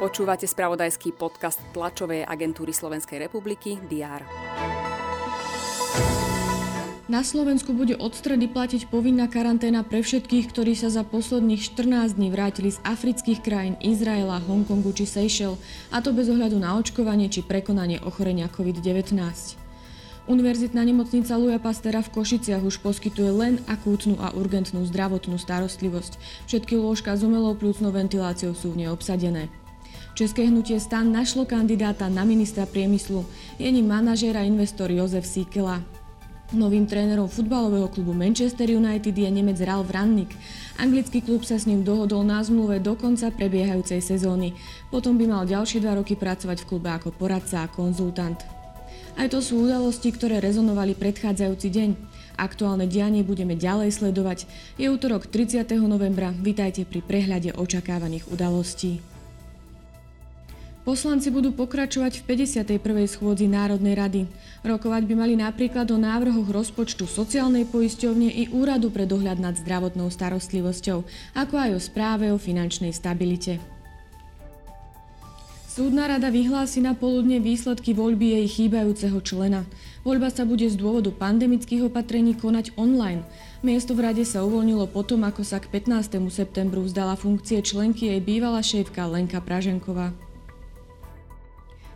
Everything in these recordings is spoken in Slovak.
Počúvate spravodajský podcast tlačovej agentúry Slovenskej republiky DR. Na Slovensku bude od stredy platiť povinná karanténa pre všetkých, ktorí sa za posledných 14 dní vrátili z afrických krajín Izraela, Hongkongu či Seychelles, a to bez ohľadu na očkovanie či prekonanie ochorenia COVID-19. Univerzitná nemocnica Luja Pastera v Košiciach už poskytuje len akútnu a urgentnú zdravotnú starostlivosť. Všetky lôžka s umelou plúcnou ventiláciou sú v nej obsadené. České hnutie stan našlo kandidáta na ministra priemyslu. Je ním manažér a investor Jozef Sikela. Novým trénerom futbalového klubu Manchester United je Nemec Ralf Rannik. Anglický klub sa s ním dohodol na zmluve do konca prebiehajúcej sezóny. Potom by mal ďalšie dva roky pracovať v klube ako poradca a konzultant. Aj to sú udalosti, ktoré rezonovali predchádzajúci deň. Aktuálne dianie budeme ďalej sledovať. Je útorok 30. novembra. Vítajte pri prehľade očakávaných udalostí. Poslanci budú pokračovať v 51. schôdzi Národnej rady. Rokovať by mali napríklad o návrhoch rozpočtu sociálnej poisťovne i úradu pre dohľad nad zdravotnou starostlivosťou, ako aj o správe o finančnej stabilite. Súdna rada vyhlási na poludne výsledky voľby jej chýbajúceho člena. Voľba sa bude z dôvodu pandemických opatrení konať online. Miesto v rade sa uvoľnilo potom, ako sa k 15. septembru vzdala funkcie členky jej bývalá šéfka Lenka Praženková.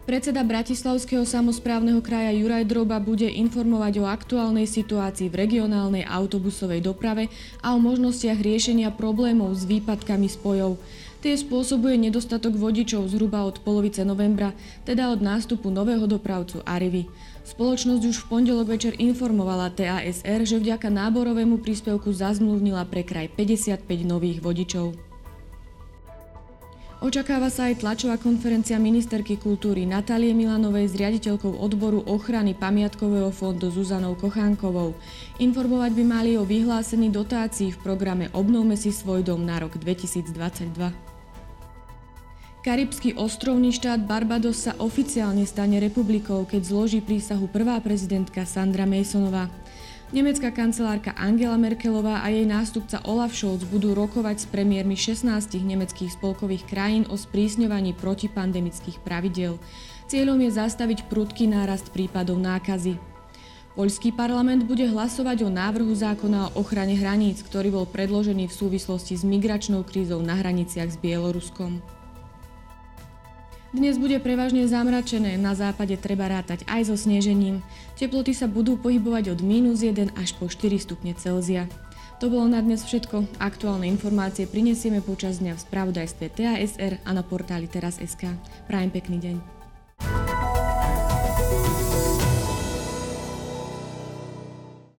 Predseda Bratislavského samozprávneho kraja Juraj Droba bude informovať o aktuálnej situácii v regionálnej autobusovej doprave a o možnostiach riešenia problémov s výpadkami spojov. Tie spôsobuje nedostatok vodičov zhruba od polovice novembra, teda od nástupu nového dopravcu Arivy. Spoločnosť už v pondelok večer informovala TASR, že vďaka náborovému príspevku zazmluvnila pre kraj 55 nových vodičov. Očakáva sa aj tlačová konferencia ministerky kultúry Natálie Milanovej s riaditeľkou odboru ochrany pamiatkového fondu Zuzanou Kochánkovou. Informovať by mali o vyhlásení dotácií v programe Obnovme si svoj dom na rok 2022. Karibský ostrovný štát Barbados sa oficiálne stane republikou, keď zloží prísahu prvá prezidentka Sandra Masonová. Nemecká kancelárka Angela Merkelová a jej nástupca Olaf Scholz budú rokovať s premiérmi 16 nemeckých spolkových krajín o sprísňovaní protipandemických pravidel. Cieľom je zastaviť prudký nárast prípadov nákazy. Poľský parlament bude hlasovať o návrhu zákona o ochrane hraníc, ktorý bol predložený v súvislosti s migračnou krízou na hraniciach s Bieloruskom. Dnes bude prevažne zamračené, na západe treba rátať aj so snežením. Teploty sa budú pohybovať od minus 1 až po 4 stupne Celzia. To bolo na dnes všetko. Aktuálne informácie prinesieme počas dňa v spravodajstve TASR a na portáli teraz.sk. Prajem pekný deň.